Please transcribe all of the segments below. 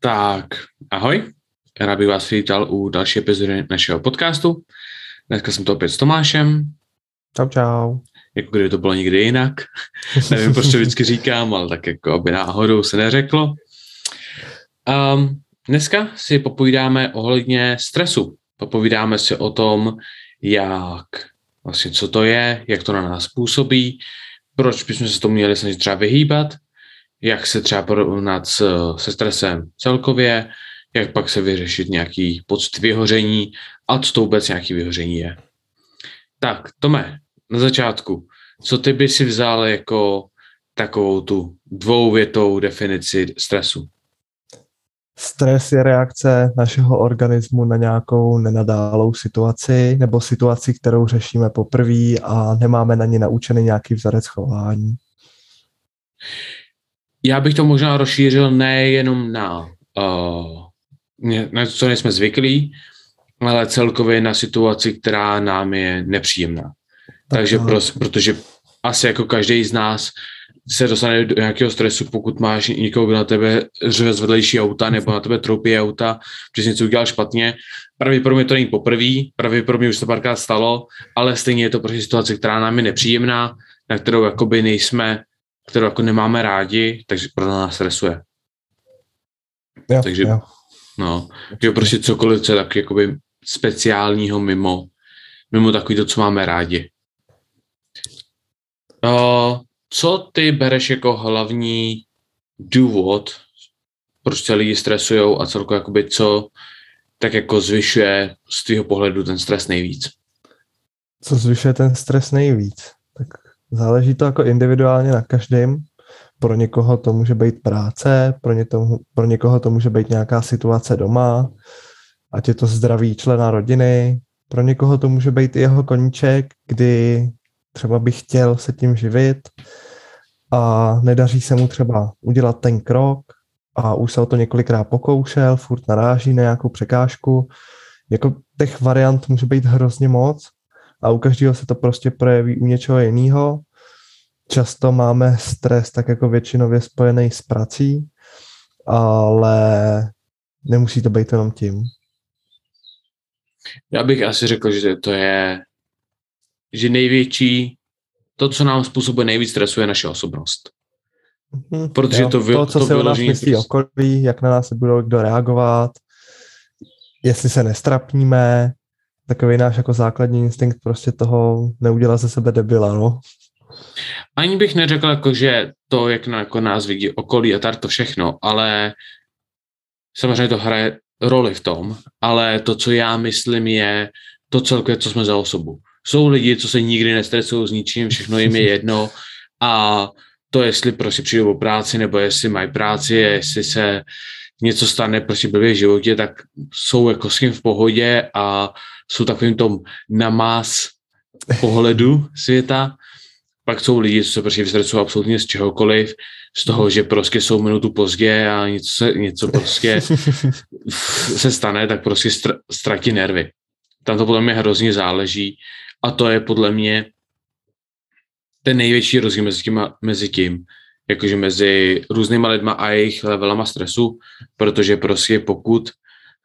Tak, ahoj. Rád bych vás vítal u další epizody našeho podcastu. Dneska jsem to opět s Tomášem. Čau, čau. Jako kdyby to bylo někdy jinak. Nevím, proč to vždycky říkám, ale tak jako aby náhodou se neřeklo. Um, dneska si popovídáme ohledně stresu. Popovídáme si o tom, jak vlastně co to je, jak to na nás působí, proč bychom se to měli snažit třeba vyhýbat, jak se třeba porovnat s, se stresem celkově, jak pak se vyřešit nějaký pocit vyhoření a co to vůbec nějaký vyhoření je. Tak, Tome, na začátku, co ty by si vzal jako takovou tu dvouvětou definici stresu? Stres je reakce našeho organismu na nějakou nenadálou situaci nebo situaci, kterou řešíme poprvé a nemáme na ní naučený nějaký vzorec chování. Já bych to možná rozšířil nejenom na, uh, na to, co nejsme zvyklí, ale celkově na situaci, která nám je nepříjemná. Tak Takže pro, protože asi jako každý z nás se dostane do nějakého stresu, pokud máš někoho, kdo na tebe řve z vedlejší auta nebo na tebe troupí auta, že jsi něco udělal špatně. Pravděpodobně to není poprvé, pravděpodobně už to párkrát stalo, ale stejně je to prostě situace, která nám je nepříjemná, na kterou jakoby nejsme, kterou jako nemáme rádi, takže pro nás stresuje. Jo, takže, jo. no, jo, prostě cokoliv, co je tak jakoby speciálního mimo, mimo takový to, co máme rádi. Uh, co ty bereš jako hlavní důvod, proč se lidi stresují a celkově jakoby co tak jako zvyšuje z tvého pohledu ten stres nejvíc? Co zvyšuje ten stres nejvíc? Záleží to jako individuálně na každém. Pro někoho to může být práce, pro, ně to, pro někoho to může být nějaká situace doma, ať je to zdravý člena rodiny, pro někoho to může být i jeho koníček, kdy třeba by chtěl se tím živit a nedaří se mu třeba udělat ten krok a už se o to několikrát pokoušel, furt naráží na nějakou překážku. Jako těch variant může být hrozně moc a u každého se to prostě projeví u něčeho jiného. Často máme stres tak jako většinově spojený s prací, ale nemusí to být jenom tím. Já bych asi řekl, že to je, že největší, to, co nám způsobuje nejvíc stresu, je naše osobnost. Mhm, Protože jo, to, vy, to, co to si o nás myslí prostě- okolí, jak na nás se budou kdo reagovat, jestli se nestrapníme, takový náš jako základní instinkt prostě toho neudělat ze sebe debila, no. Ani bych neřekl, jako, že to, jak na, jako nás vidí okolí a to všechno, ale samozřejmě to hraje roli v tom, ale to, co já myslím, je to celkově, co jsme za osobu. Jsou lidi, co se nikdy nestresují s ničím, všechno jim je jedno a to, jestli prostě přijdou o práci, nebo jestli mají práci, jestli se něco stane prostě blbě v životě, tak jsou jako s tím v pohodě a jsou takovým tom namás pohledu světa. Pak jsou lidi, co se prostě vystresují absolutně z čehokoliv, z toho, že prostě jsou minutu pozdě a něco, se, něco prostě se stane, tak prostě str- ztratí nervy. Tam to podle mě hrozně záleží a to je podle mě ten největší rozdíl mezi tím, mezi tím jakože mezi různýma lidma a jejich levelama stresu, protože prostě pokud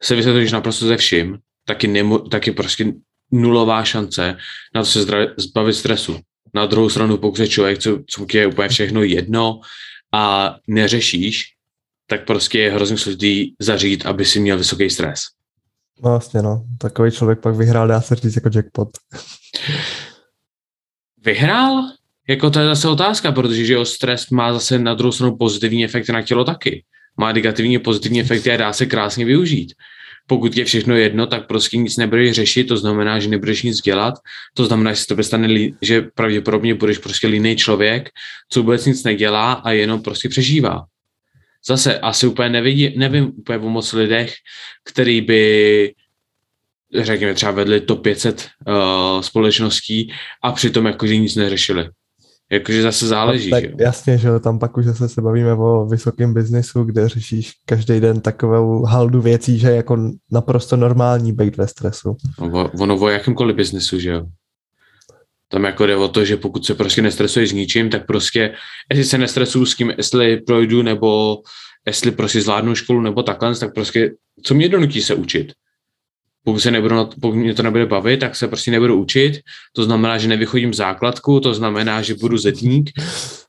se vysvětlíš naprosto ze vším, taky, nemo, taky prostě nulová šance na to se zdra, zbavit stresu. Na druhou stranu, pokud je člověk, co, co je úplně všechno jedno a neřešíš, tak prostě je hrozně složitý zařídit, aby si měl vysoký stres. No vlastně no, takový člověk pak vyhrál, dá se říct jako jackpot. Vyhrál? Jako to je zase otázka, protože že jo, stres má zase na druhou stranu pozitivní efekty na tělo taky. Má negativní pozitivní efekty a dá se krásně využít. Pokud je všechno jedno, tak prostě nic nebudeš řešit, to znamená, že nebudeš nic dělat, to znamená, že se to stane, že pravděpodobně budeš prostě líný člověk, co vůbec nic nedělá a jenom prostě přežívá. Zase asi úplně nevidí, nevím úplně o moc lidech, který by řekněme třeba vedli top 500 uh, společností a přitom jakože nic neřešili. Jakože zase záleží, tak že jasně, že jo, tam pak už zase se bavíme o vysokém biznisu, kde řešíš každý den takovou haldu věcí, že je jako naprosto normální být ve stresu. No, ono o jakýmkoliv biznesu, že jo. Tam jako jde o to, že pokud se prostě nestresuješ s ničím, tak prostě, jestli se nestresuju s tím, jestli projdu nebo jestli prostě zvládnu školu nebo takhle, tak prostě, co mě donutí se učit? Pokud, se nebudu, pokud mě to nebude bavit, tak se prostě nebudu učit. To znamená, že nevychodím základku, to znamená, že budu zedník.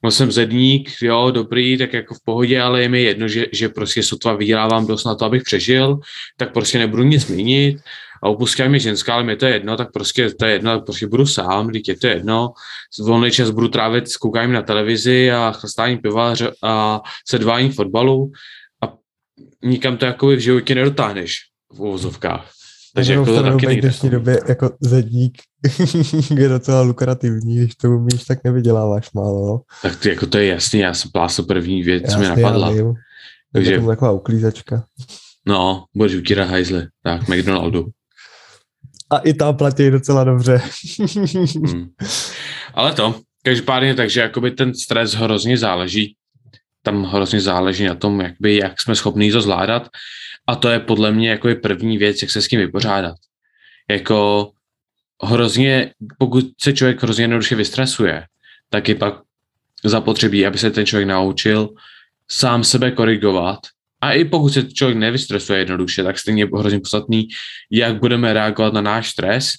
No jsem zedník, jo, dobrý, tak jako v pohodě, ale je mi jedno, že, že prostě sotva vydělávám dost na to, abych přežil, tak prostě nebudu nic měnit a opustila mě ženská, ale mi to je jedno, tak prostě to je jedno, tak prostě budu sám, když je to jedno. Volný čas budu trávit s koukáním na televizi a chlastání piva a sedvání fotbalu a nikam to jako v životě nedotáhneš v uvozovkách. Takže jako to taky v dnešní době jako zedník je docela lukrativní, když to umíš, tak nevyděláváš málo. No. Tak to, jako to je jasný, já jsem plásl první věc, co mi napadla. Já Takže je to taková uklízečka. No, budeš utírat hajzly, tak McDonaldu. A i tam platí docela dobře. hmm. Ale to, každopádně, takže jakoby ten stres hrozně záleží. Tam hrozně záleží na tom, jak, by, jak jsme schopni to zvládat. A to je podle mě jako první věc, jak se s tím vypořádat. Jako hrozně, pokud se člověk hrozně jednoduše vystresuje, tak je pak zapotřebí, aby se ten člověk naučil sám sebe korigovat. A i pokud se člověk nevystresuje jednoduše, tak stejně je hrozně podstatný, jak budeme reagovat na náš stres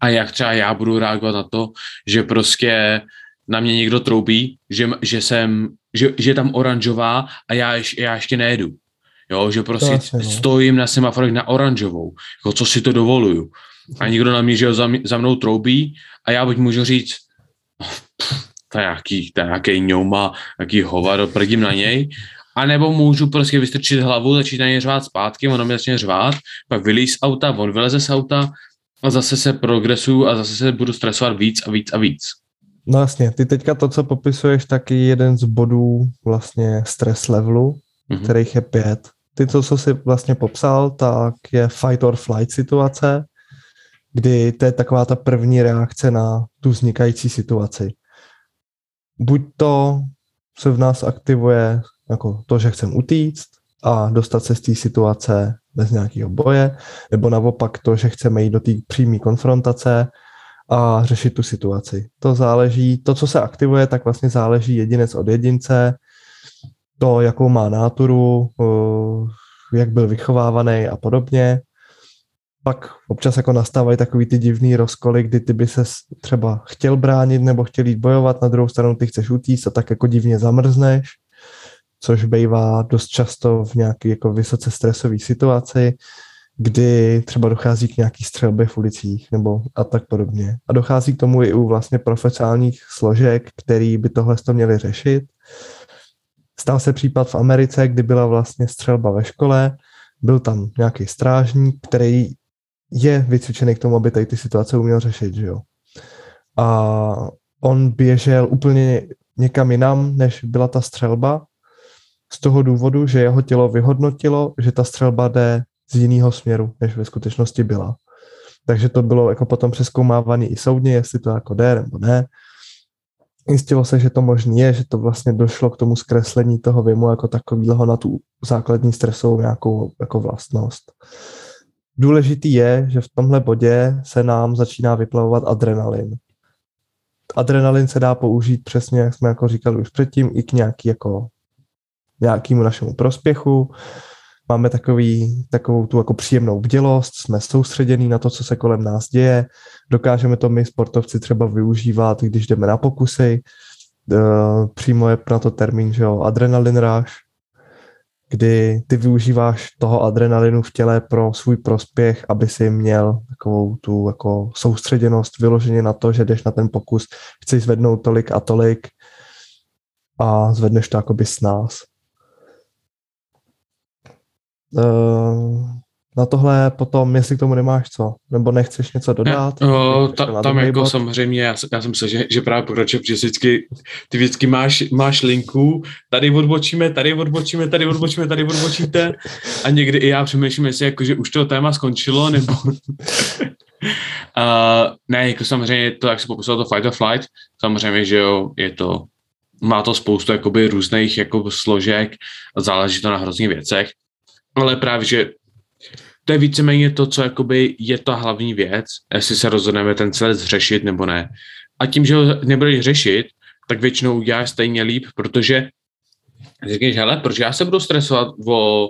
a jak třeba já budu reagovat na to, že prostě na mě někdo troubí, že, že, jsem, že, že je tam oranžová a já, ješ, já ještě nejedu. Jo, že prostě asi, no. stojím na semaforech na oranžovou. Jako co si to dovoluju. A někdo na mě, že za, za mnou troubí a já buď můžu říct, to je nějaký, to nějaký ňouma, nějaký hovar, prdím na něj, a nebo můžu prostě vystrčit hlavu, začít na něj řvát zpátky, ono mi začne řvát, pak vylíz z auta, on vyleze z auta a zase se progresuju a zase se budu stresovat víc a víc a víc. No jasně, ty teďka to, co popisuješ, taky jeden z bodů vlastně stres levelu, mm-hmm. kterých je pět ty, co, co jsi vlastně popsal, tak je fight or flight situace, kdy to je taková ta první reakce na tu vznikající situaci. Buď to se v nás aktivuje jako to, že chcem utíct a dostat se z té situace bez nějakého boje, nebo naopak to, že chceme jít do té přímé konfrontace a řešit tu situaci. To záleží, to, co se aktivuje, tak vlastně záleží jedinec od jedince, to, jakou má náturu, jak byl vychovávaný a podobně. Pak občas jako nastávají takový ty divný rozkoly, kdy ty by se třeba chtěl bránit nebo chtěl jít bojovat, na druhou stranu ty chceš utíct a tak jako divně zamrzneš, což bývá dost často v nějaké jako vysoce stresové situaci, kdy třeba dochází k nějaký střelbě v ulicích nebo a tak podobně. A dochází k tomu i u vlastně profesionálních složek, který by tohle to měli řešit. Stal se případ v Americe, kdy byla vlastně střelba ve škole, byl tam nějaký strážník, který je vycvičený k tomu, aby tady ty situace uměl řešit, že jo. A on běžel úplně někam jinam, než byla ta střelba, z toho důvodu, že jeho tělo vyhodnotilo, že ta střelba jde z jiného směru, než ve skutečnosti byla. Takže to bylo jako potom přeskoumávané i soudně, jestli to jako jde nebo ne. Zjistilo se, že to možný je, že to vlastně došlo k tomu zkreslení toho věmu jako takového na tu základní stresovou nějakou jako vlastnost. Důležitý je, že v tomhle bodě se nám začíná vyplavovat adrenalin. Adrenalin se dá použít přesně, jak jsme jako říkali už předtím, i k nějaký jako nějakému našemu prospěchu máme takový, takovou tu jako příjemnou vdělost, jsme soustředění na to, co se kolem nás děje, dokážeme to my sportovci třeba využívat, když jdeme na pokusy, uh, přímo je na to termín, že jo, adrenalin rush, kdy ty využíváš toho adrenalinu v těle pro svůj prospěch, aby si měl takovou tu jako soustředěnost vyloženě na to, že jdeš na ten pokus, chceš zvednout tolik a tolik a zvedneš to jakoby s nás. Uh, na tohle potom, jestli k tomu nemáš co, nebo nechceš něco dodat? Ne, o, ta, tam jako bod? samozřejmě, já, já jsem se, že, že právě pokračuji, protože vždycky, ty vždycky máš, máš linku, tady odbočíme, tady odbočíme, tady odbočíme, tady odbočíte a někdy i já přemýšlím, jestli jako, že už to téma skončilo, nebo... uh, ne, jako samozřejmě to, jak se popisoval to fight or flight, samozřejmě, že jo, je to, má to spoustu jakoby různých jako složek, záleží to na hrozných věcech, ale právě, že to je víceméně to, co jakoby je ta hlavní věc, jestli se rozhodneme ten celý řešit nebo ne. A tím, že ho nebudeš řešit, tak většinou uděláš stejně líp, protože Řekneš, hele, proč já se budu stresovat o,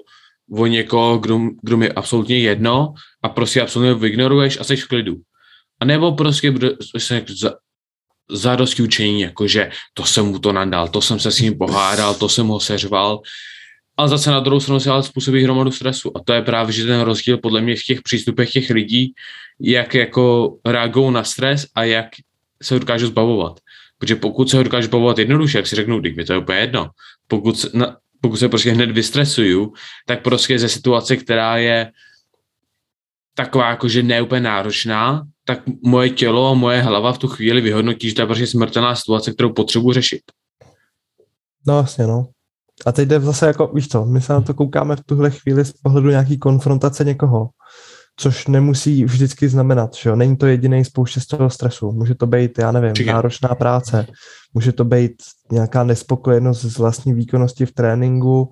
o někoho, kdo, kdo mi absolutně jedno a prostě absolutně vyignoruješ a jsi v klidu. A nebo prostě bude se za, zadosti učení, jakože to jsem mu to nadal, to jsem se s ním pohádal, to jsem ho seřval. A zase na druhou stranu se ale způsobí hromadu stresu. A to je právě že ten rozdíl podle mě v těch přístupech těch lidí, jak jako reagují na stres a jak se ho dokážou zbavovat. Protože pokud se ho dokážu zbavovat jednoduše, jak si řeknu, když mi to je úplně jedno. Pokud, se, na, pokud se prostě hned vystresuju, tak prostě ze situace, která je taková jakože neúplně náročná, tak moje tělo a moje hlava v tu chvíli vyhodnotí, že to je prostě smrtelná situace, kterou potřebuji řešit. No vlastně, no. A teď jde zase jako, víš co, my se na to koukáme v tuhle chvíli z pohledu nějaký konfrontace někoho, což nemusí vždycky znamenat, že jo, není to jediný spouště z toho stresu, může to být, já nevím, Čekaj. náročná práce, může to být nějaká nespokojenost z vlastní výkonnosti v tréninku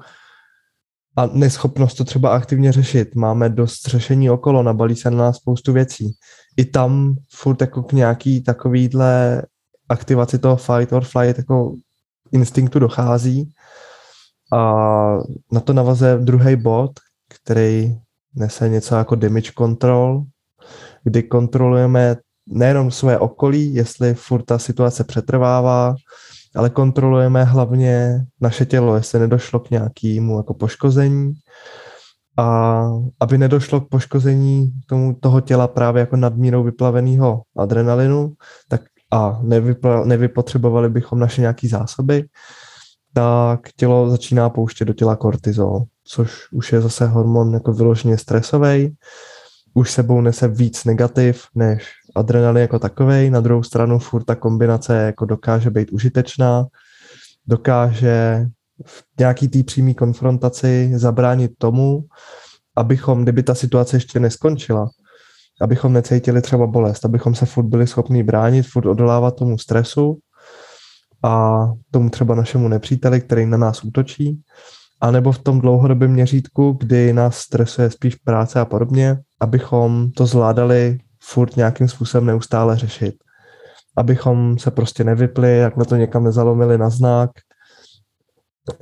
a neschopnost to třeba aktivně řešit. Máme dost řešení okolo, nabalí se na nás spoustu věcí. I tam furt jako k nějaký takovýhle aktivaci toho fight or flight jako instinktu dochází a na to navazuje druhý bod, který nese něco jako damage control, kdy kontrolujeme nejenom své okolí, jestli furt ta situace přetrvává, ale kontrolujeme hlavně naše tělo, jestli nedošlo k nějakému jako poškození. A aby nedošlo k poškození tomu, toho těla právě jako nadmírou vyplaveného adrenalinu, tak a nevypla, nevypotřebovali bychom naše nějaké zásoby, tak tělo začíná pouštět do těla kortizol, což už je zase hormon jako vyloženě stresový, už sebou nese víc negativ než adrenalin jako takový. Na druhou stranu furt ta kombinace jako dokáže být užitečná, dokáže v nějaký té přímé konfrontaci zabránit tomu, abychom, kdyby ta situace ještě neskončila, abychom necítili třeba bolest, abychom se furt byli schopni bránit, furt odolávat tomu stresu a tomu třeba našemu nepříteli, který na nás útočí, anebo v tom dlouhodobém měřítku, kdy nás stresuje spíš práce a podobně, abychom to zvládali furt nějakým způsobem neustále řešit. Abychom se prostě nevypli, jak na to někam nezalomili na znak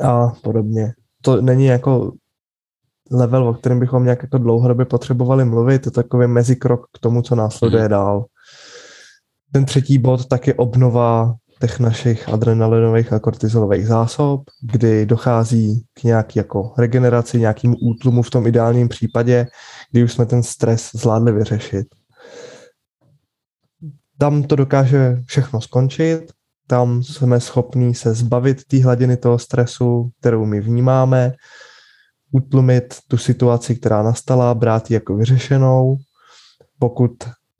a podobně. To není jako level, o kterém bychom nějak jako dlouhodobě potřebovali mluvit, to je takový mezikrok k tomu, co následuje mm. dál. Ten třetí bod tak je obnova těch našich adrenalinových a kortizolových zásob, kdy dochází k nějaký jako regeneraci, nějakým útlumu v tom ideálním případě, kdy už jsme ten stres zvládli vyřešit. Tam to dokáže všechno skončit, tam jsme schopní se zbavit té hladiny toho stresu, kterou my vnímáme, utlumit tu situaci, která nastala, brát ji jako vyřešenou. Pokud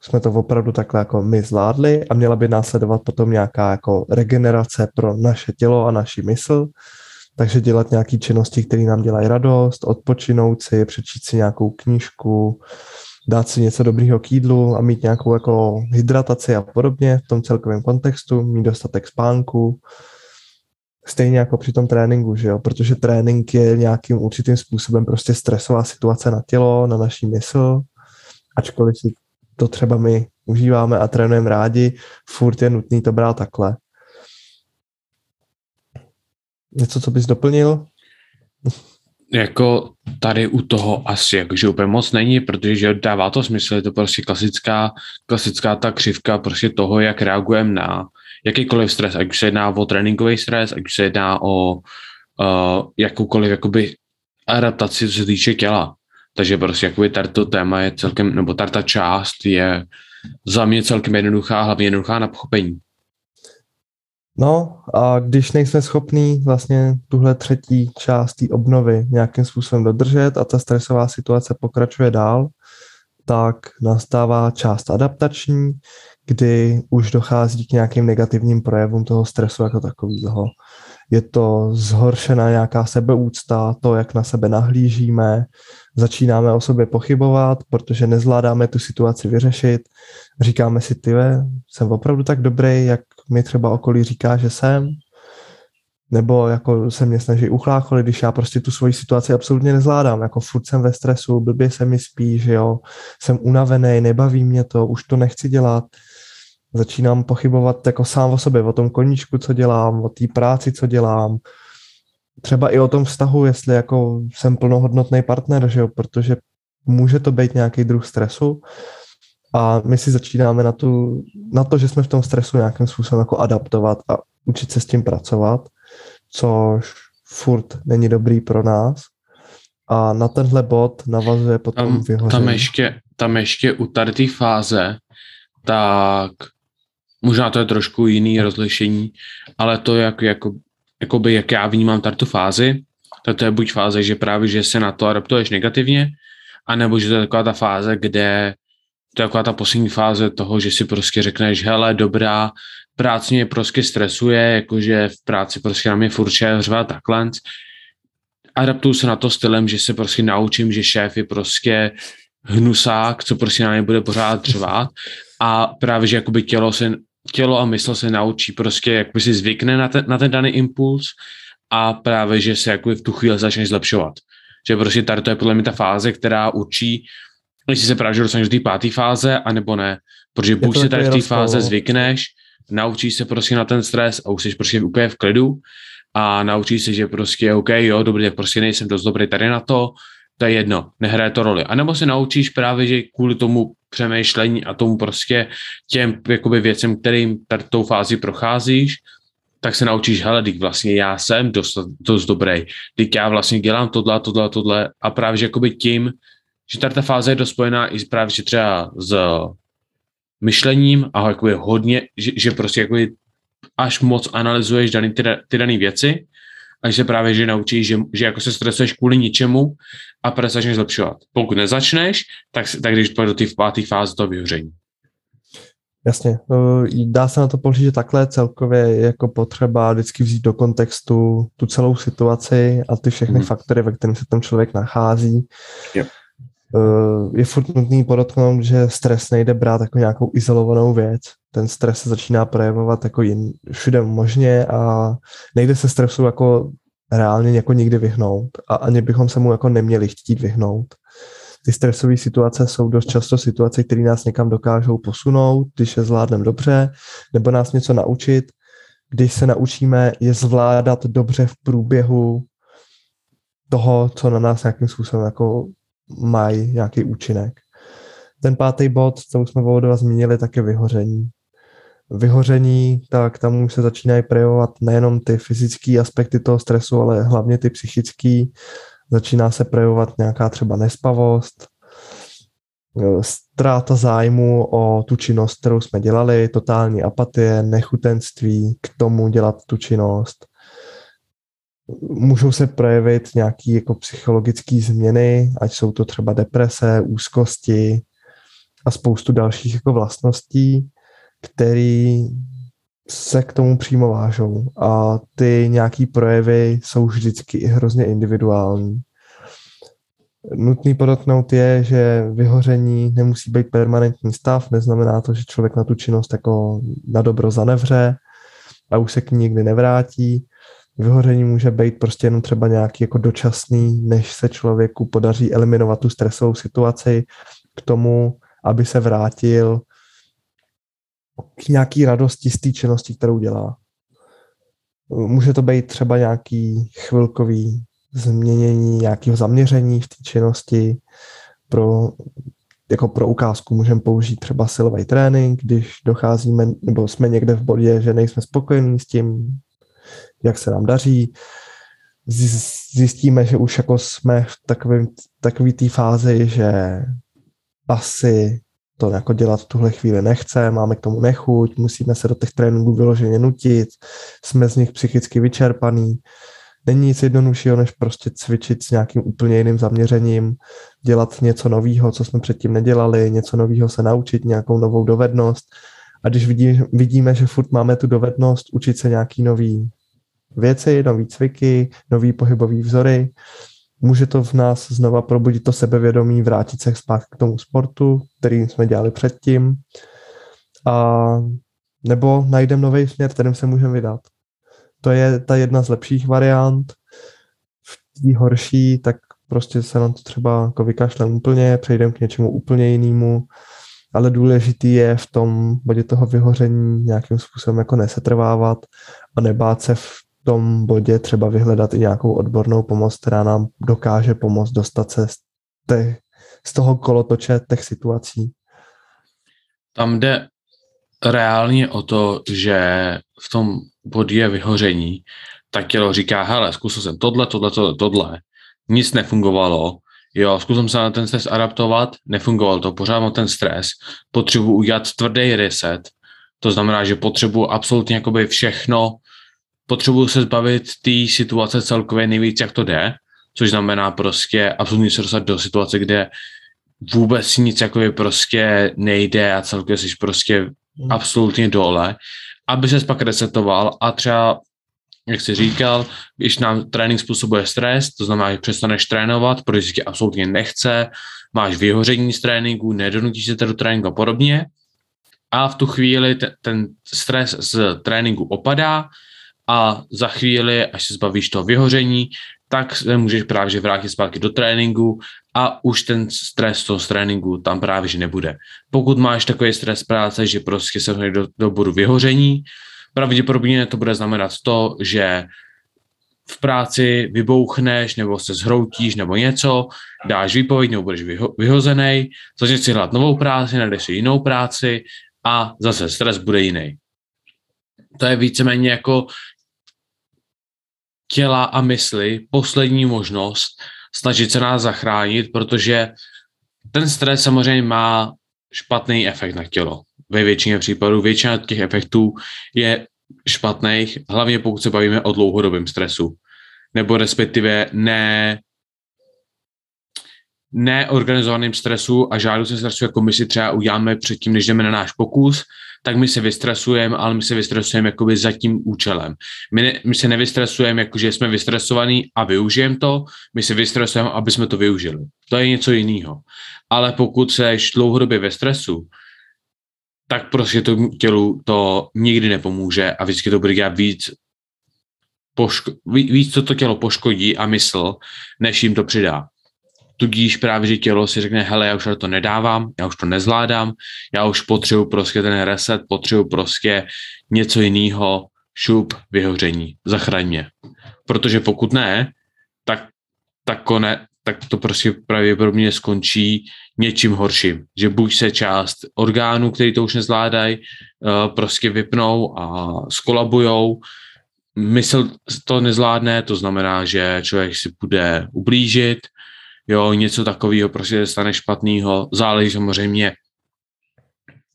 jsme to opravdu takhle jako my zvládli a měla by následovat potom nějaká jako regenerace pro naše tělo a naši mysl, takže dělat nějaké činnosti, které nám dělají radost, odpočinout si, přečíst si nějakou knížku, dát si něco dobrýho k jídlu a mít nějakou jako hydrataci a podobně v tom celkovém kontextu, mít dostatek spánku, stejně jako při tom tréninku, že jo? protože trénink je nějakým určitým způsobem prostě stresová situace na tělo, na naší mysl, ačkoliv si to třeba my užíváme a trénujeme rádi, furt je nutný to brát takhle. Něco, co bys doplnil? Jako tady u toho asi jakože úplně moc není, protože dává to smysl, je to prostě klasická, klasická ta křivka prostě toho, jak reagujeme na jakýkoliv stres, ať už se jedná o tréninkový stres, ať už se jedná o uh, jakoukoliv jakoby adaptaci, co se týče těla. Takže prostě jakoby tarto téma je celkem, nebo tarta část je za mě celkem jednoduchá, hlavně jednoduchá na pochopení. No a když nejsme schopní vlastně tuhle třetí část té obnovy nějakým způsobem dodržet a ta stresová situace pokračuje dál, tak nastává část adaptační, kdy už dochází k nějakým negativním projevům toho stresu jako takového. Je to zhoršená nějaká sebeúcta, to, jak na sebe nahlížíme, začínáme o sobě pochybovat, protože nezvládáme tu situaci vyřešit. Říkáme si, ty jsem opravdu tak dobrý, jak mi třeba okolí říká, že jsem, nebo jako se mě snaží uchlácholit, když já prostě tu svoji situaci absolutně nezvládám, jako furt jsem ve stresu, blbě se mi spí, že jo, jsem unavený, nebaví mě to, už to nechci dělat, začínám pochybovat jako sám o sobě, o tom koníčku, co dělám, o té práci, co dělám, třeba i o tom vztahu, jestli jako jsem plnohodnotný partner, že jo, protože může to být nějaký druh stresu a my si začínáme na, tu, na to, že jsme v tom stresu nějakým způsobem jako adaptovat a učit se s tím pracovat, což furt není dobrý pro nás. A na tenhle bod navazuje potom tam, vyhoření. Tam ještě, tam ještě u tady té fáze, tak možná to je trošku jiný rozlišení, ale to, jak, jako, jakoby, jak já vnímám tady tu fázi, tak to je buď fáze, že právě, že se na to adaptuješ negativně, anebo že to je taková ta fáze, kde to je taková ta poslední fáze toho, že si prostě řekneš, hele, dobrá, práce mě prostě stresuje, jakože v práci prostě na mě furt řva takhle. Adaptuju se na to stylem, že se prostě naučím, že šéf je prostě hnusák, co prostě na mě bude pořád řvát a právě, že jakoby tělo se tělo a mysl se naučí prostě, jak by si zvykne na ten, na ten daný impuls a právě, že se jakoby v tu chvíli začneš zlepšovat. Že prostě tady to je podle mě ta fáze, která učí, jestli se právě dostaneš do té páté fáze, anebo ne. Protože buď se tady v té fáze zvykneš, naučíš se prostě na ten stres a už jsi prostě úplně v klidu a naučíš se, že prostě OK, jo, dobrý, tak prostě nejsem dost dobrý tady na to, to je jedno, nehraje to roli. A nebo se naučíš právě, že kvůli tomu přemýšlení a tomu prostě těm jakoby věcem, kterým tady tou fázi procházíš, tak se naučíš, hele, teď vlastně já jsem dost, dost dobrý, teď já vlastně dělám tohle, tohle, tohle a právě, že jakoby tím, že tady ta fáze je dost spojená i právě, že třeba s myšlením a jakoby hodně, že, že prostě jakoby až moc analyzuješ daný, ty, ty dané věci, a se právě že naučíš, že, že jako se stresuješ kvůli ničemu a pak začneš zlepšovat. Pokud nezačneš, tak, tak když půjdeš do té páté fáze toho vyhoření. Jasně, dá se na to pohlížet takhle celkově jako potřeba vždycky vzít do kontextu tu celou situaci a ty všechny hmm. faktory, ve kterém se ten člověk nachází. Yep. Je furt nutný podotknout, že stres nejde brát jako nějakou izolovanou věc. Ten stres se začíná projevovat jako jin, všude možně a nejde se stresu jako reálně jako nikdy vyhnout a ani bychom se mu jako neměli chtít vyhnout. Ty stresové situace jsou dost často situace, které nás někam dokážou posunout, když je zvládneme dobře, nebo nás něco naučit, když se naučíme je zvládat dobře v průběhu toho, co na nás nějakým způsobem jako mají nějaký účinek. Ten pátý bod, co už jsme Volodova zmínili, tak je vyhoření. Vyhoření, tak tam už se začínají projevovat nejenom ty fyzické aspekty toho stresu, ale hlavně ty psychické. Začíná se projevovat nějaká třeba nespavost, ztráta zájmu o tu činnost, kterou jsme dělali, totální apatie, nechutenství k tomu dělat tu činnost, můžou se projevit nějaké jako psychologické změny, ať jsou to třeba deprese, úzkosti a spoustu dalších jako vlastností, které se k tomu přímo vážou. A ty nějaký projevy jsou vždycky i hrozně individuální. Nutný podotknout je, že vyhoření nemusí být permanentní stav, neznamená to, že člověk na tu činnost jako na dobro zanevře a už se k ní nikdy nevrátí Vyhoření může být prostě jenom třeba nějaký jako dočasný, než se člověku podaří eliminovat tu stresovou situaci k tomu, aby se vrátil k nějaký radosti z té činnosti, kterou dělá. Může to být třeba nějaký chvilkový změnění nějakého zaměření v té činnosti. Pro, jako pro ukázku můžeme použít třeba silový trénink, když docházíme, nebo jsme někde v bodě, že nejsme spokojení s tím, jak se nám daří. Zjistíme, že už jako jsme v takovém, takový té fázi, že asi to jako dělat v tuhle chvíli nechce, máme k tomu nechuť, musíme se do těch tréninků vyloženě nutit, jsme z nich psychicky vyčerpaný. Není nic jednoduššího, než prostě cvičit s nějakým úplně jiným zaměřením, dělat něco nového, co jsme předtím nedělali, něco nového se naučit, nějakou novou dovednost. A když vidí, vidíme, že furt máme tu dovednost učit se nějaký nový věci, nový cviky, nový pohybový vzory. Může to v nás znova probudit to sebevědomí, vrátit se zpátky k tomu sportu, který jsme dělali předtím. A nebo najdeme nový směr, kterým se můžeme vydat. To je ta jedna z lepších variant. V té horší, tak prostě se nám to třeba jako vykašlem úplně, přejdeme k něčemu úplně jinému, ale důležitý je v tom bodě toho vyhoření nějakým způsobem jako nesetrvávat a nebát se v tom bodě třeba vyhledat i nějakou odbornou pomoc, která nám dokáže pomoct dostat se z, těch, z toho kolotoče těch situací. Tam jde reálně o to, že v tom bodě vyhoření tak tělo říká, hele, zkusil jsem tohle, tohle, tohle, tohle, nic nefungovalo, jo, zkusil jsem se na ten stres adaptovat, nefungoval to, pořád mám ten stres, potřebuji udělat tvrdý reset, to znamená, že potřebuji absolutně jakoby všechno, potřebuji se zbavit té situace celkově nejvíc, jak to jde, což znamená prostě absolutně se dostat do situace, kde vůbec nic jakoby prostě nejde a celkově jsi prostě hmm. absolutně dole, aby se pak resetoval a třeba jak jsi říkal, když nám trénink způsobuje stres, to znamená, že přestaneš trénovat, protože si tě absolutně nechce, máš vyhoření z tréninku, nedonutíš se do tréninku a podobně. A v tu chvíli ten, ten stres z tréninku opadá a za chvíli, až se zbavíš toho vyhoření, tak se můžeš právě vrátit zpátky do tréninku a už ten stres z toho tréninku tam právě že nebude. Pokud máš takový stres práce, že prostě se do, do bodu vyhoření, pravděpodobně to bude znamenat to, že v práci vybouchneš nebo se zhroutíš nebo něco, dáš výpověď nebo budeš vyho- vyhozený, začneš si hledat novou práci, najdeš si jinou práci a zase stres bude jiný. To je víceméně jako těla a mysli poslední možnost snažit se nás zachránit, protože ten stres samozřejmě má špatný efekt na tělo ve většině případů. Většina těch efektů je špatných, hlavně pokud se bavíme o dlouhodobém stresu. Nebo respektive ne neorganizovaným stresu a žádoucím stresu, jako my si třeba uděláme předtím, než jdeme na náš pokus, tak my se vystresujeme, ale my se vystresujeme jakoby za tím účelem. My, ne, my se nevystresujeme, jako že jsme vystresovaní a využijeme to, my se vystresujeme, aby jsme to využili. To je něco jiného. Ale pokud seš dlouhodobě ve stresu, tak prostě to tělu to nikdy nepomůže a vždycky to bude dělat víc, poško- víc, co to tělo poškodí a mysl, než jim to přidá. Tudíž právě, že tělo si řekne, hele, já už to nedávám, já už to nezvládám, já už potřebuji prostě ten reset, potřebuji prostě něco jiného, šup, vyhoření, zachraň mě. Protože pokud ne, tak, tak, kone, tak to prostě pravděpodobně skončí něčím horším. Že buď se část orgánů, který to už nezvládají, eh, prostě vypnou a skolabujou, mysl to nezvládne, to znamená, že člověk si bude ublížit, jo, něco takového prostě stane špatného, záleží samozřejmě,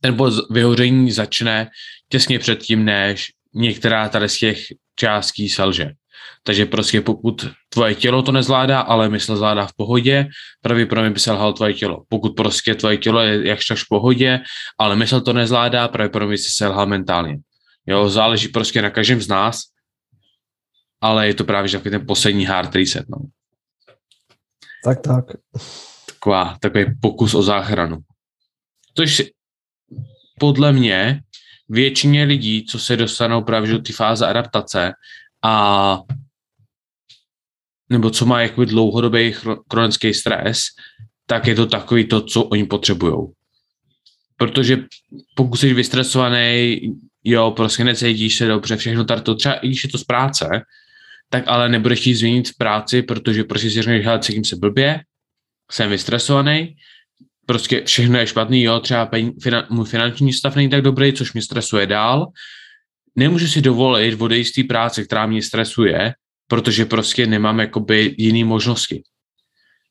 ten vyhoření začne těsně předtím, než některá tady z těch částí selže. Takže prostě pokud tvoje tělo to nezvládá, ale mysl zvládá v pohodě, pravděpodobně by selhal tvoje tělo. Pokud prostě tvoje tělo je jakž v pohodě, ale mysl to nezvládá, pravděpodobně si selhal mentálně. Jo, záleží prostě na každém z nás, ale je to právě takový ten poslední hard reset. No. Tak, tak. Taková, takový pokus o záchranu. Tož podle mě většině lidí, co se dostanou právě do té fáze adaptace a nebo co má jakoby dlouhodobý chronický stres, tak je to takový to, co oni potřebují. Protože pokud jsi vystresovaný, jo, prostě necítíš se dobře, všechno tady to, třeba i když je to z práce, tak ale nebudeš chtít změnit v práci, protože prostě si řekneš, hele, cítím se blbě, jsem vystresovaný, prostě všechno je špatný, jo, třeba pen, finan, můj finanční stav není tak dobrý, což mě stresuje dál, nemůžu si dovolit odejít z té práce, která mě stresuje, protože prostě nemám jakoby jiný možnosti.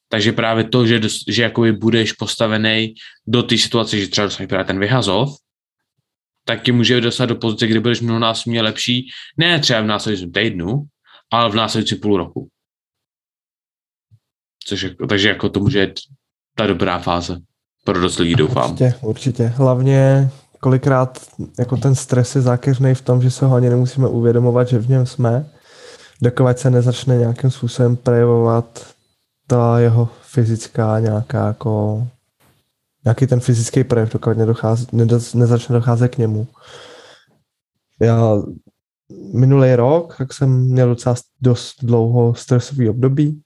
Takže právě to, že, že jakoby budeš postavený do té situace, že třeba dostaneš právě ten vyhazov, tak ti může dostat do pozice, kdy budeš mnohonásobně lepší, ne třeba v následujícím týdnu, ale v následující půl roku. Což jako, takže jako to může být ta dobrá fáze pro dost lidí, doufám. Určitě, určitě. Hlavně kolikrát jako ten stres je zákeřný v tom, že se ho ani nemusíme uvědomovat, že v něm jsme, dokud se nezačne nějakým způsobem projevovat ta jeho fyzická nějaká jako nějaký ten fyzický projev, dokud nedochází, nezačne docházet k němu. Já minulý rok, tak jsem měl docela dost dlouho stresový období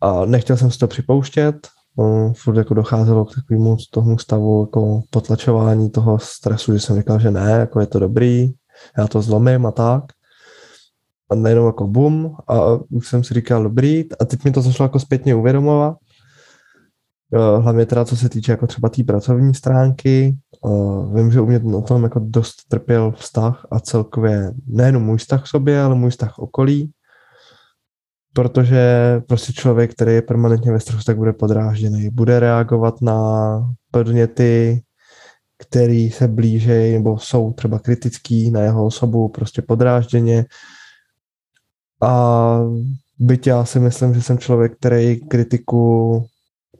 a nechtěl jsem si to připouštět, no, furt jako docházelo k takovému tomu stavu jako potlačování toho stresu, že jsem říkal, že ne, jako je to dobrý, já to zlomím a tak. a najednou jako bum a už jsem si říkal dobrý a teď mi to zašlo jako zpětně uvědomovat. Hlavně teda, co se týče jako třeba té tý pracovní stránky. Vím, že u mě na tom jako dost trpěl vztah a celkově nejenom můj vztah k sobě, ale můj vztah okolí. Protože prostě člověk, který je permanentně ve stresu, tak bude podrážděný. Bude reagovat na podněty, který se blížejí nebo jsou třeba kritický na jeho osobu, prostě podrážděně. A byť já si myslím, že jsem člověk, který kritiku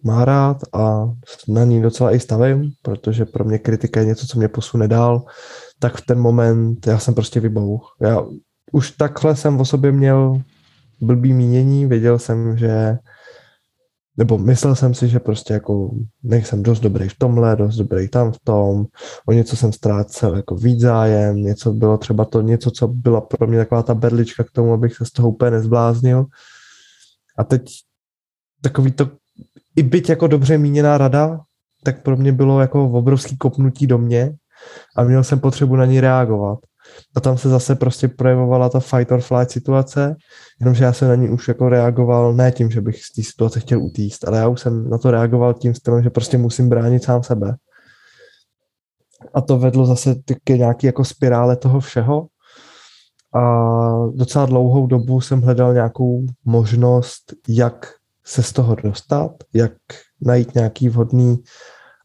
má rád a na ní docela i stavím, protože pro mě kritika je něco, co mě posune dál, tak v ten moment já jsem prostě vybouch. Já už takhle jsem o sobě měl blbý mínění, věděl jsem, že nebo myslel jsem si, že prostě jako nejsem dost dobrý v tomhle, dost dobrý tam v tom, o něco jsem ztrácel jako víc zájem, něco bylo třeba to něco, co byla pro mě taková ta berlička k tomu, abych se z toho úplně nezbláznil. A teď takový to, i byť jako dobře míněná rada, tak pro mě bylo jako obrovský kopnutí do mě a měl jsem potřebu na ní reagovat. A tam se zase prostě projevovala ta fight or flight situace, jenomže já jsem na ní už jako reagoval ne tím, že bych z té situace chtěl utíct, ale já už jsem na to reagoval tím stylem, že prostě musím bránit sám sebe. A to vedlo zase k nějaký jako spirále toho všeho. A docela dlouhou dobu jsem hledal nějakou možnost, jak se z toho dostat, jak najít nějaký vhodný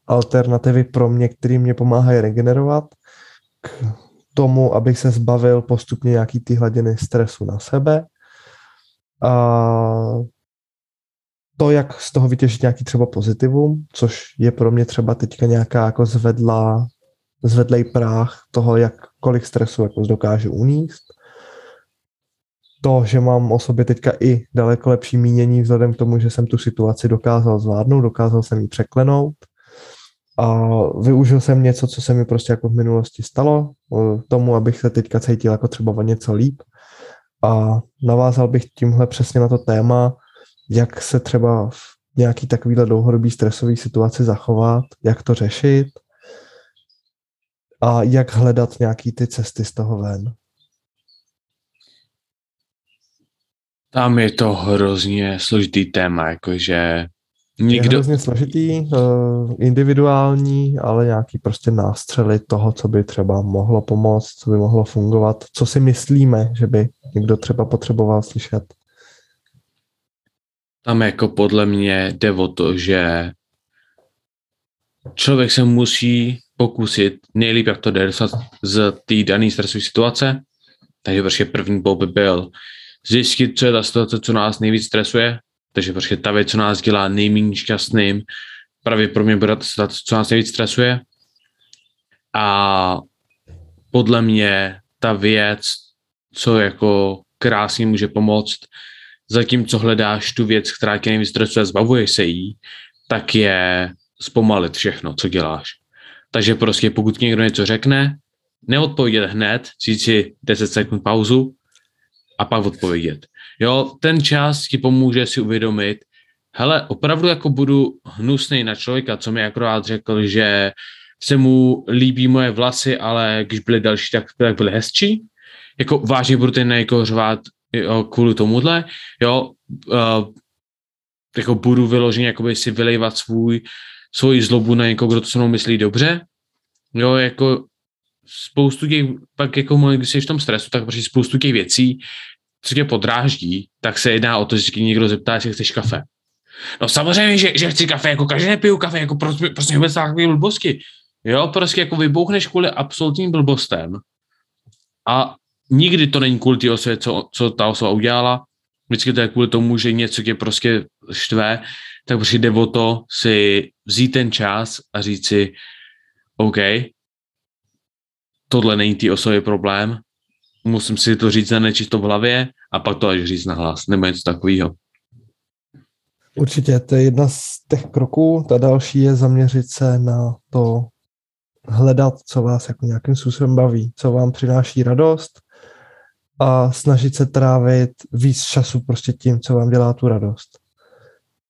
alternativy pro mě, který mě pomáhají regenerovat k tomu, abych se zbavil postupně nějaký ty hladiny stresu na sebe. A to, jak z toho vytěžit nějaký třeba pozitivum, což je pro mě třeba teďka nějaká jako zvedlá, zvedlej práh toho, jak kolik stresu jako dokážu uníst. To, že mám o sobě teďka i daleko lepší mínění vzhledem k tomu, že jsem tu situaci dokázal zvládnout, dokázal jsem ji překlenout a využil jsem něco, co se mi prostě jako v minulosti stalo, tomu, abych se teďka cítil jako třeba o něco líp. A navázal bych tímhle přesně na to téma, jak se třeba v nějaký takovýhle dlouhodobý stresový situaci zachovat, jak to řešit a jak hledat nějaký ty cesty z toho ven. Tam je to hrozně složitý téma, jakože Nikdo... Je hrozně složitý, uh, individuální, ale nějaký prostě nástřely toho, co by třeba mohlo pomoct, co by mohlo fungovat, co si myslíme, že by někdo třeba potřeboval slyšet. Tam jako podle mě jde o to, že člověk se musí pokusit nejlíp, jak to jde z té dané stresové situace. Takže prostě první bod by byl zjistit, co je ta situace, co nás nejvíc stresuje, takže prostě ta věc, co nás dělá nejméně šťastným, mě bude ta co nás nejvíc stresuje. A podle mě ta věc, co jako krásně může pomoct, zatímco hledáš tu věc, která tě nejvíc stresuje, zbavuje se jí, tak je zpomalit všechno, co děláš. Takže prostě pokud někdo něco řekne, neodpovědět hned, říct si 10 sekund pauzu a pak odpovědět. Jo, ten čas ti pomůže si uvědomit, hele, opravdu jako budu hnusný na člověka, co mi akorát řekl, že se mu líbí moje vlasy, ale když byly další, tak, tak byly hezčí. Jako vážně budu ten jako řvát jo, kvůli tomuhle, jo, uh, jako budu vyloženě jakoby si vylejvat svůj, svoji zlobu na někoho, kdo to se mnou myslí dobře, jo, jako spoustu těch, pak jako když jsi v tom stresu, tak prostě spoustu těch věcí co tě podráždí, tak se jedná o to, že někdo zeptá, jestli chceš kafe. No samozřejmě, že, že chci kafe, jako každý nepiju kafe, jako prostě, prostě vůbec takové blbosti. Jo, prostě jako vybouchneš kvůli absolutním blbostem a nikdy to není kvůli té osobě, co, co ta osoba udělala, vždycky to je kvůli tomu, že něco tě prostě štve, tak prostě jde o to si vzít ten čas a říct si, OK, tohle není té osobě problém, musím si to říct na nečisto v hlavě a pak to až říct na hlas, nebo něco takového. Určitě, to je jedna z těch kroků. Ta další je zaměřit se na to hledat, co vás jako nějakým způsobem baví, co vám přináší radost a snažit se trávit víc času prostě tím, co vám dělá tu radost.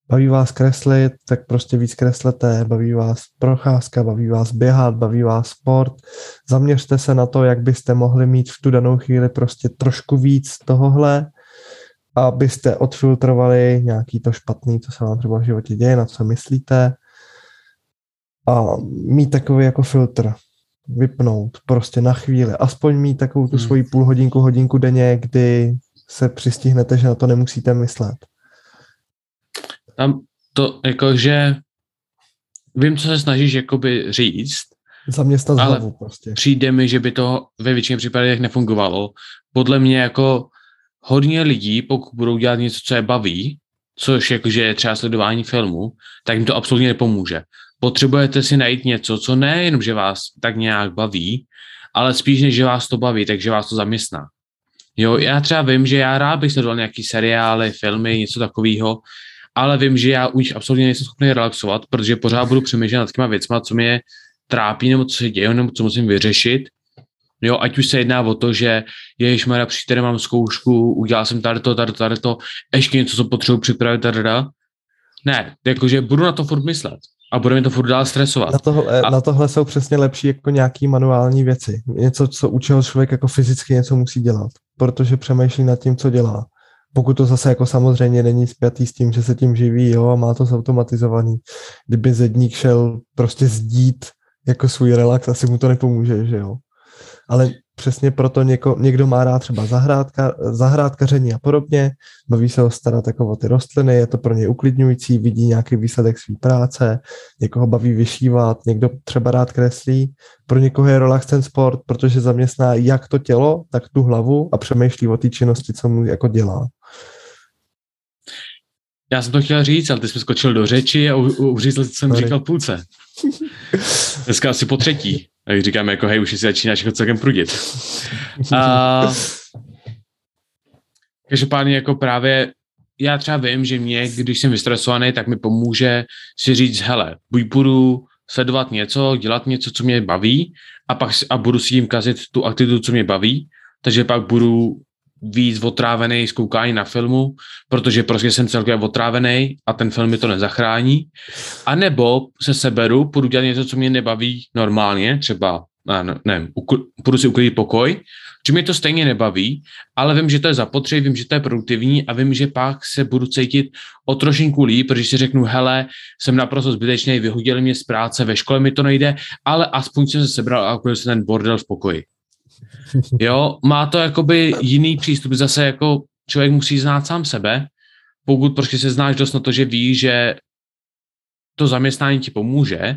Baví vás kreslit, tak prostě víc kreslete, baví vás procházka, baví vás běhat, baví vás sport. Zaměřte se na to, jak byste mohli mít v tu danou chvíli prostě trošku víc tohohle, abyste odfiltrovali nějaký to špatný, co se vám třeba v životě děje, na co myslíte a mít takový jako filtr, vypnout prostě na chvíli, aspoň mít takovou tu hmm. svoji půl hodinku, hodinku denně, kdy se přistihnete, že na to nemusíte myslet. Tam to jakože vím, co se snažíš jakoby říct, Zaměstnat ale hlavu prostě. přijde mi, že by to ve většině případech nefungovalo. Podle mě jako hodně lidí, pokud budou dělat něco, co je baví, což jakože je třeba sledování filmu, tak jim to absolutně nepomůže. Potřebujete si najít něco, co nejenom, že vás tak nějak baví, ale spíš než, že vás to baví, takže vás to zaměstná. Jo, já třeba vím, že já rád bych sledoval nějaký seriály, filmy, něco takového, ale vím, že já už absolutně nejsem schopný relaxovat, protože pořád budu přemýšlet nad těma věcma, co mě trápí, nebo co se děje, nebo co musím vyřešit. Jo, ať už se jedná o to, že ježišmarja, příště mám zkoušku, udělal jsem tady to, tady to, tady to, ještě něco, co potřebuji připravit, tady, tady. Ne, jakože budu na to furt myslet a bude mi to furt dál stresovat. Na tohle, a... na tohle jsou přesně lepší jako nějaký manuální věci. Něco, co učil člověk jako fyzicky něco musí dělat, protože přemýšlí nad tím, co dělá. Pokud to zase jako samozřejmě není spjatý s tím, že se tím živí, jo, a má to zautomatizovaný. Kdyby zedník šel prostě zdít jako svůj relax, asi mu to nepomůže, že jo. Ale přesně proto něko, někdo má rád třeba zahrádka, zahrádkaření a podobně, baví se ho starat jako o ty rostliny, je to pro ně uklidňující, vidí nějaký výsledek své práce, někoho baví vyšívat, někdo třeba rád kreslí, pro někoho je relax ten sport, protože zaměstná jak to tělo, tak tu hlavu a přemýšlí o té činnosti, co mu jako dělá. Já jsem to chtěl říct, ale ty jsi skočil do řeči a uřízl, co jsem Sorry. říkal půlce. Dneska asi po třetí. Tak říkáme jako, hej, už si začínáš jako celkem prudit. A, každopádně jako právě já třeba vím, že mě, když jsem vystresovaný, tak mi pomůže si říct, hele, buď budu sledovat něco, dělat něco, co mě baví a pak a budu si jim kazit tu aktivitu, co mě baví, takže pak budu víc otrávený z koukání na filmu, protože prostě jsem celkově otrávený a ten film mi to nezachrání. A nebo se seberu, půjdu dělat něco, co mě nebaví normálně, třeba, ne, ne půjdu si uklidit pokoj, že mě to stejně nebaví, ale vím, že to je zapotřebí, vím, že to je produktivní a vím, že pak se budu cítit o trošinku líp, protože si řeknu, hele, jsem naprosto zbytečný, vyhodili mě z práce, ve škole mi to nejde, ale aspoň jsem se sebral a uklidil jsem ten bordel v pokoji. Jo, má to jakoby jiný přístup, zase jako člověk musí znát sám sebe, pokud prostě se znáš dost na to, že ví, že to zaměstnání ti pomůže,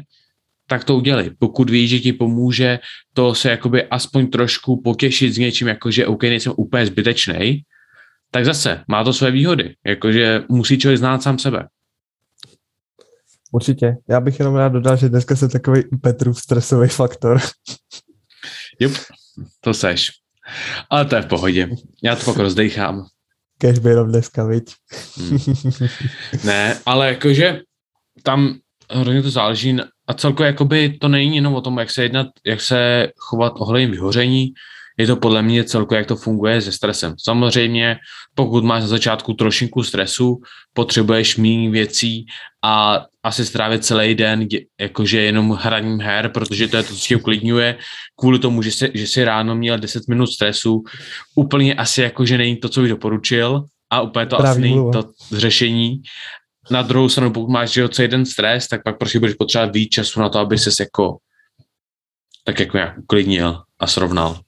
tak to udělej. Pokud víš, že ti pomůže to se jakoby aspoň trošku potěšit s něčím, jakože OK, nejsem úplně zbytečný, tak zase má to své výhody. Jakože musí člověk znát sám sebe. Určitě. Já bych jenom rád dodal, že dneska se takový Petrův stresový faktor. Yep to seš. Ale to je v pohodě. Já to pak rozdechám. Kež by jenom dneska, viď? Hmm. Ne, ale jakože tam hodně to záleží a celkově jakoby to není jenom o tom, jak se jednat, jak se chovat ohledně vyhoření, je to podle mě celkově, jak to funguje se stresem. Samozřejmě, pokud máš na začátku trošinku stresu, potřebuješ méně věcí a asi strávit celý den jakože jenom hraním her, protože to je to, co tě uklidňuje, kvůli tomu, že jsi, že jsi ráno měl 10 minut stresu, úplně asi jakože není to, co bych doporučil a úplně to Právě asi není to řešení. Na druhou stranu, pokud máš že celý den stres, tak pak prostě budeš potřebovat víc času na to, aby ses jako tak jako nějak uklidnil a srovnal.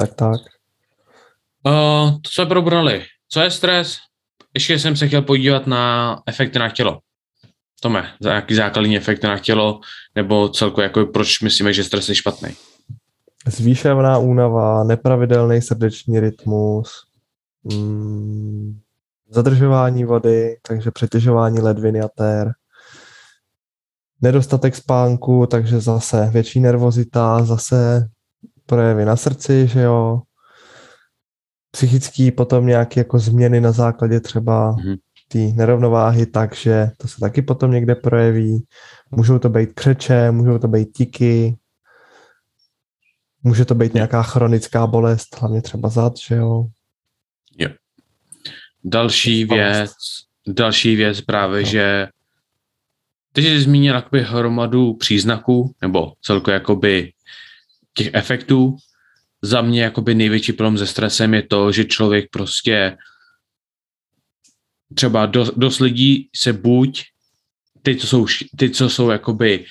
Tak, tak. Uh, to jsme probrali. Co je stres? Ještě jsem se chtěl podívat na efekty na tělo. Tome, za jaký základní efekty na tělo, nebo celkově jako proč myslíme, že stres je špatný? Zvýšená únava, nepravidelný srdeční rytmus, mm, zadržování vody, takže přetěžování ledviny a tér, nedostatek spánku, takže zase větší nervozita, zase projevy na srdci, že jo, psychický potom nějaké jako změny na základě třeba mm-hmm. té nerovnováhy, takže to se taky potom někde projeví. Můžou to být křeče, můžou to být tiky, může to být nějaká chronická bolest, hlavně třeba zad, že jo. Jo. Další věc, další věc právě, no. že ty jsi zmínil jakoby hromadu příznaků, nebo celkově jakoby těch efektů. Za mě jakoby největší problém se stresem je to, že člověk prostě třeba dost, dost lidí se buď ty, co jsou, ty, co jsou jakoby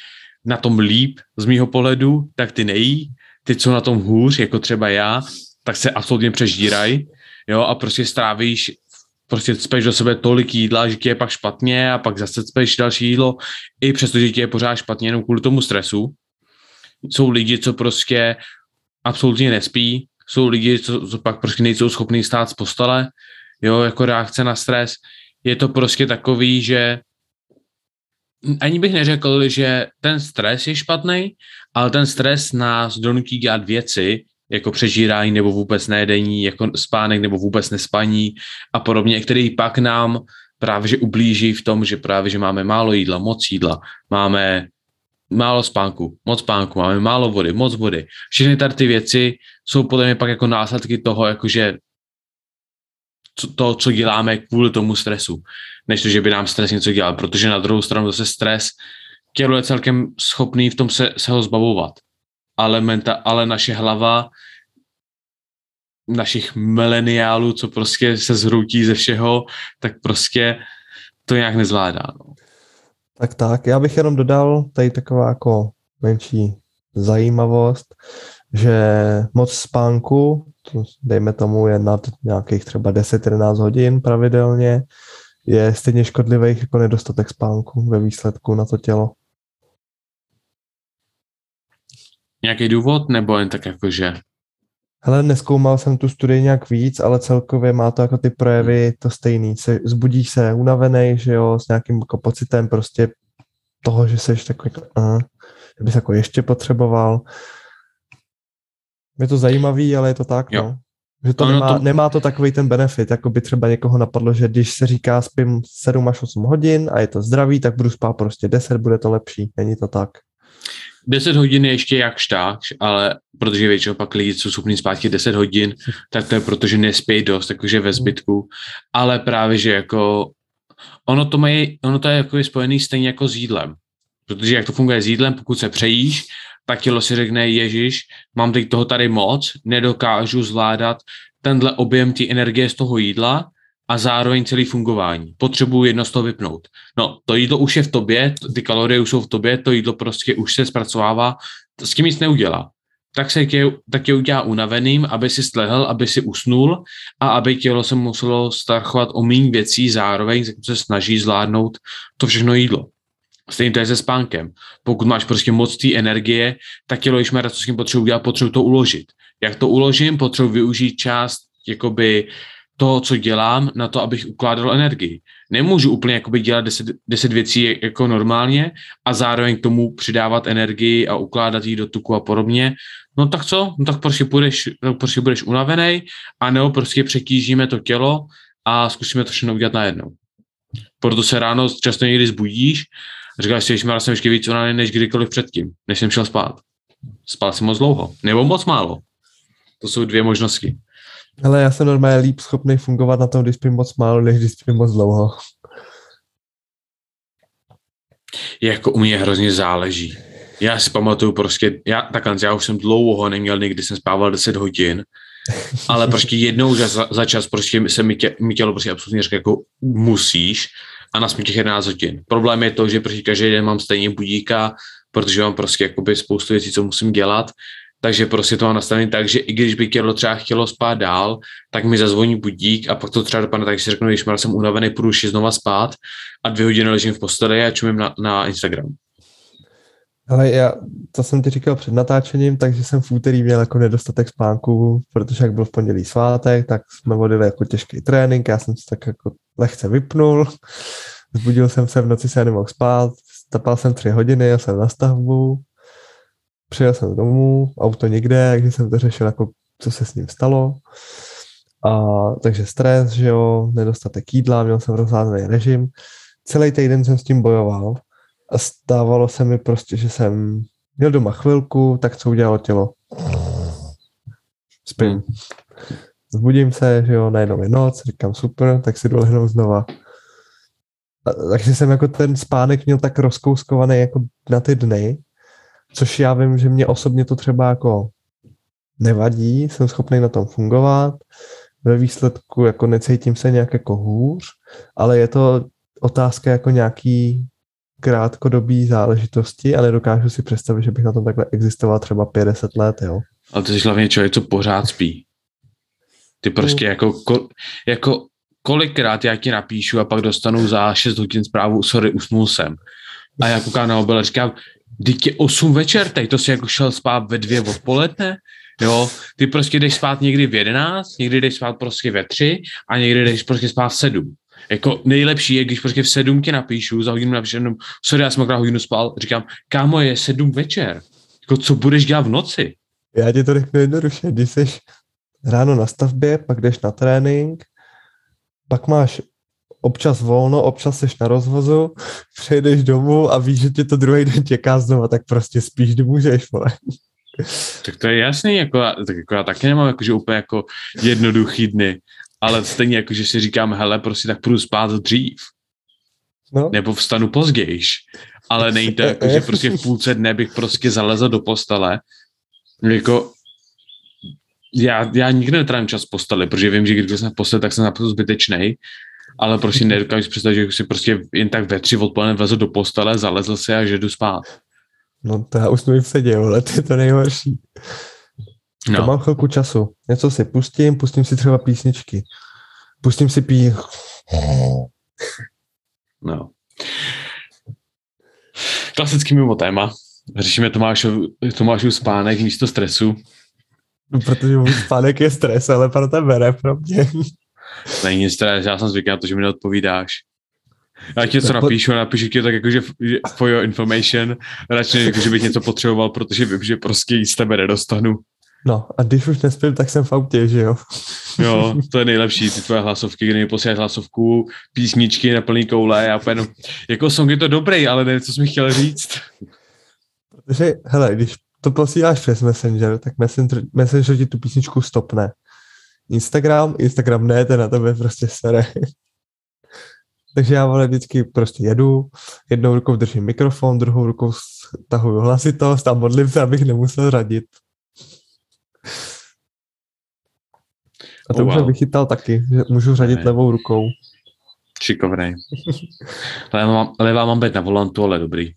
na tom líp z mýho pohledu, tak ty nejí. Ty, co na tom hůř, jako třeba já, tak se absolutně přežírají, jo, a prostě strávíš prostě cpeš do sebe tolik jídla, že ti je pak špatně a pak zase cpeš další jídlo, i přesto, že ti je pořád špatně jenom kvůli tomu stresu. Jsou lidi, co prostě absolutně nespí, jsou lidi, co, co pak prostě nejsou schopní stát z postele, jo, jako reakce na stres. Je to prostě takový, že ani bych neřekl, že ten stres je špatný, ale ten stres nás donutí dělat věci, jako přežírání nebo vůbec nejedení, jako spánek nebo vůbec nespaní a podobně, který pak nám právě že ublíží v tom, že právě že máme málo jídla, moc jídla, máme málo spánku, moc spánku, máme málo vody, moc vody. Všechny tady ty věci jsou podle mě pak jako následky toho, jakože to, co děláme kvůli tomu stresu, než to, že by nám stres něco dělal, protože na druhou stranu zase stres, tělo je celkem schopný v tom se, se ho zbavovat ale, menta, ale naše hlava našich mileniálů, co prostě se zhroutí ze všeho, tak prostě to nějak nezvládá. No. Tak tak, já bych jenom dodal tady taková jako menší zajímavost, že moc spánku, to dejme tomu je nad nějakých třeba 10-11 hodin pravidelně, je stejně škodlivý jako nedostatek spánku ve výsledku na to tělo. Nějaký důvod, nebo jen tak jako, že? Hele, neskoumal jsem tu studii nějak víc, ale celkově má to jako ty projevy to stejný. Se, zbudíš se unavený, že jo, s nějakým jako pocitem prostě toho, že jsi takový, jako, uh, že bys jako ještě potřeboval. Je to zajímavý, ale je to tak, jo. no. Že to, no, nemá, to nemá to takový ten benefit, jako by třeba někoho napadlo, že když se říká spím 7 až 8 hodin a je to zdravý, tak budu spát prostě 10, bude to lepší. Není to tak. 10 hodin je ještě jak štáč, ale protože většinou pak lidi jsou schopni spát 10 hodin, tak to je protože nespějí dost, takže ve zbytku. Ale právě, že jako ono to, mají, ono to je jako spojený stejně jako s jídlem. Protože jak to funguje s jídlem, pokud se přejíš, tak tělo si řekne, Ježíš, mám teď toho tady moc, nedokážu zvládat tenhle objem té energie z toho jídla, a zároveň celý fungování. Potřebuju jedno z toho vypnout. No, to jídlo už je v tobě, ty kalorie už jsou v tobě, to jídlo prostě už se zpracovává, s tím nic neudělá. Tak se tě, tak tě udělá unaveným, aby si stlehl, aby si usnul a aby tělo se muselo starchovat o méně věcí zároveň, se snaží zvládnout to všechno jídlo. Stejně to je se spánkem. Pokud máš prostě moc té energie, tak tělo, když má co s tím potřebuji udělat, potřebuji to uložit. Jak to uložím? Potřebuji využít část jakoby to, co dělám, na to, abych ukládal energii. Nemůžu úplně jakoby dělat deset, deset věcí jako normálně a zároveň k tomu přidávat energii a ukládat ji do tuku a podobně. No tak co? No tak prostě, půjdeš, no prostě budeš unavený a nebo prostě přetížíme to tělo a zkusíme to všechno udělat najednou. Proto se ráno často někdy zbudíš a říkáš si, že jsem ještě víc unavený než kdykoliv předtím, než jsem šel spát. Spal jsem moc dlouho, nebo moc málo. To jsou dvě možnosti. Ale já jsem normálně líp schopný fungovat na tom, když spím moc málo, než když spím moc dlouho. Jako u mě hrozně záleží. Já si pamatuju prostě, já, takhle, já už jsem dlouho neměl nikdy jsem spával 10 hodin, ale prostě jednou za, za čas prostě se mi, tě, mi tělo prostě absolutně říká, jako musíš a na těch 11 hodin. Problém je to, že prostě každý den mám stejně budíka, protože mám prostě jakoby spoustu věcí, co musím dělat takže prostě to mám nastavené tak, že i když by tělo třeba chtělo spát dál, tak mi zazvoní budík a pak to třeba dopadne tak, že si řeknu, když jsem unavený, půjdu si znova spát a dvě hodiny ležím v posteli a čumím na, na Instagram. Ale já, to jsem ti říkal před natáčením, takže jsem v úterý měl jako nedostatek spánku, protože jak byl v pondělí svátek, tak jsme vodili jako těžký trénink, já jsem se tak jako lehce vypnul, zbudil jsem se v noci, se nemohl spát, stapal jsem tři hodiny, já jsem na stavbu, přijel jsem domů, auto někde, takže jsem to řešil, jako, co se s ním stalo. A, takže stres, že jo, nedostatek jídla, měl jsem rozházený režim. Celý týden jsem s tím bojoval a stávalo se mi prostě, že jsem měl doma chvilku, tak co udělalo tělo? Spím. Zbudím se, že jo, najednou je noc, říkám super, tak si dolehnu znova. takže jsem jako ten spánek měl tak rozkouskovaný jako na ty dny, což já vím, že mě osobně to třeba jako nevadí, jsem schopný na tom fungovat, ve výsledku jako necítím se nějak jako hůř, ale je to otázka jako nějaký krátkodobý záležitosti a nedokážu si představit, že bych na tom takhle existoval třeba 50 let, jo. Ale ty jsi hlavně člověk, co pořád spí. Ty prostě mm. jako, ko, jako kolikrát já ti napíšu a pak dostanu za 6 hodin zprávu, sorry, usnul jsem. A já koukám na mobil a říkám, teď je 8 večer, teď to si jako šel spát ve dvě odpoledne, jo, ty prostě jdeš spát někdy v 11, někdy jdeš spát prostě ve 3 a někdy jdeš prostě spát v 7. Jako nejlepší je, když prostě v 7 ti napíšu, za hodinu napíšu jenom, sorry, já jsem hodinu spal, říkám, kámo, je 7 večer, jako co budeš dělat v noci? Já ti to řeknu jednoduše, když jsi ráno na stavbě, pak jdeš na trénink, pak máš občas volno, občas jsi na rozvozu, přejdeš domů a víš, že tě to druhý den čeká znova, tak prostě spíš, kdy můžeš, vole. Tak to je jasný, jako, tak jako já taky nemám jakože úplně jako jednoduchý dny, ale stejně jako, že si říkám, hele, prostě tak půjdu spát dřív. No. Nebo vstanu pozdějiš. Ale nejde to jako, že prostě v půlce dne bych prostě zalezl do postele. Jako, já, já nikdy netrávím čas v posteli, protože vím, že když jsem v posteli, tak jsem naprosto zbytečný, ale prostě nedokážu představit, že si prostě jen tak ve tři odpoledne vlezl do postele, zalezl se a že jdu spát. No to já už jsem v sedě, ale to je to nejhorší. No. To mám chvilku času. Něco si pustím, pustím si třeba písničky. Pustím si pí... No. Klasický mimo téma. Řešíme Tomášov, Tomášův spánek místo stresu. No, protože můj spánek je stres, ale pro tebe ne pro mě. Není stres, já jsem zvyklý na to, že mi neodpovídáš. Já ti něco napíšu napíšu ti tak jako, že for your information, radši jako, že bych něco potřeboval, protože vím, že prostě jí z tebe nedostanu. No a když už nespím, tak jsem v autě, že jo? jo, to je nejlepší, ty tvoje hlasovky, kdy mi posíláš hlasovku, písničky na plný koule a jenom, jako song je to dobrý, ale nevím, co jsi mi chtěl říct. Protože, hele, když to posíláš přes Messenger, tak Messenger, Messenger ti tu písničku stopne. Instagram, Instagram ne, ten na tebe prostě sere. Takže já vole vždycky prostě jedu, jednou rukou držím mikrofon, druhou rukou tahuju hlasitost a modlím se, abych nemusel radit. A to oh, už wow. jsem vychytal taky, že můžu řadit ne. levou rukou. Šikovnej. levá, mám, levá mám být na volantu, ale dobrý.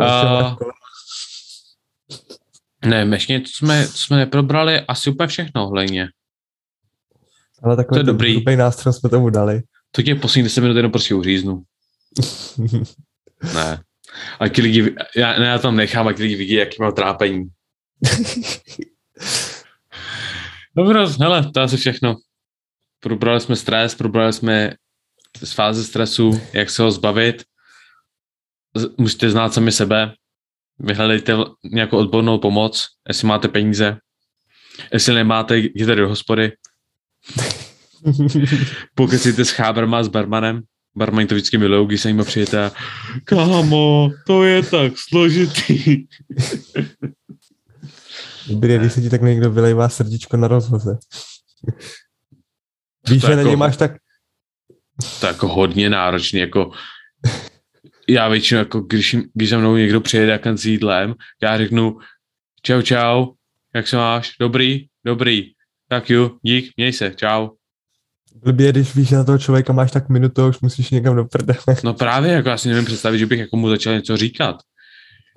Uh, ne, ještě co jsme, co jsme neprobrali, asi úplně všechno hledně. Ale takový to je dobrý. nástroj jsme tomu dali. To tě poslední 10 minut jenom prostě uříznu. ne. A ti lidi, já, ne, já tam nechám, a ti lidi vidí, jaký mám trápení. Dobře, hele, to je asi všechno. Probrali jsme stres, probrali jsme z fáze stresu, jak se ho zbavit. Musíte znát sami sebe, vyhledejte nějakou odbornou pomoc, jestli máte peníze. Jestli nemáte, jděte do hospody. Pokud jste s chábrama, s barmanem, barmani to vždycky milují, když se jim přijete a kámo, to je tak složitý. Dobrý, když se ti tak někdo vylejvá srdíčko na rozhoze. Víš, že jako, na ně máš tak... To jako hodně náročný, jako já většinou, jako když, když za mnou někdo přijede s jídlem, já řeknu čau, čau, jak se máš? Dobrý? Dobrý. Tak jo, dík, měj se, čau. Blbě, když víš, že na toho člověka máš tak minutu, už musíš někam do prdele. No právě, jako já si nevím představit, že bych jako mu začal něco říkat.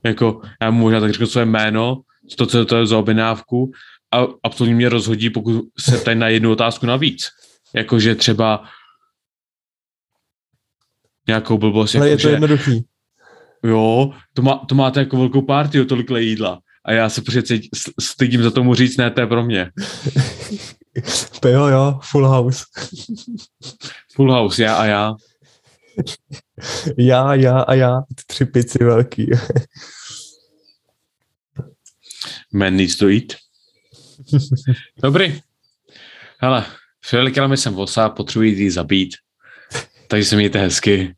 Jako, já mu možná tak řeknu své jméno, to, co to je za objednávku a absolutně mě rozhodí, pokud se tady na jednu otázku navíc. Jakože třeba nějakou blbost. Ale jako, je to že, jednoduchý. Jo, to, má, to máte jako velkou party, tolik jídla. A já se přece stydím za tomu říct, ne, to je pro mě. jo, jo, full house. full house, já a já. já, já a já, tři pici velký. Man needs to eat. Dobrý. Hele, mi jsem vosa, potřebuji jí zabít. Takže se mějte hezky.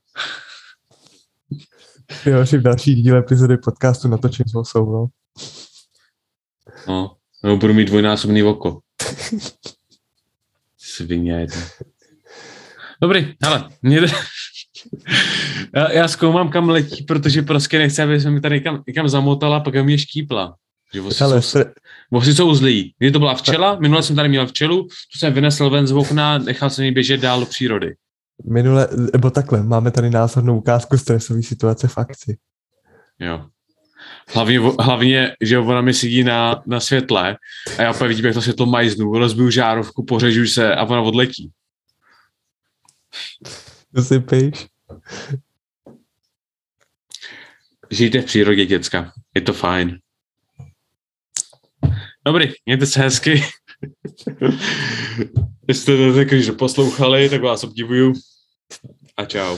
Jo, v další díle epizody podcastu natočím s vosou, no. No, nebo budu mít dvojnásobný oko. Svině. Dobrý, hele, mějte, Já, já zkoumám, kam letí, protože prostě nechci, aby se mi tady někam, někam zamotala, pak mě štípla. Že vosy, Ale jsou, stre- vosy jsou zlý. Když to byla včela, minule jsem tady měl včelu, tu jsem vynesl ven z okna, nechal jsem ji běžet dál do přírody. minule, nebo takhle, máme tady názornou ukázku stresové situace v akci. Jo. Hlavně, hlavně, že ona mi sedí na, na světle a já vidím, jak to světlo majznu, rozbiju žárovku, pořežu se a ona odletí. To si píš? Žijte v přírodě, děcka. Je to fajn. Dobrý, mějte se hezky. Jestli to řekli, že poslouchali, tak vás obdivuju. A čau.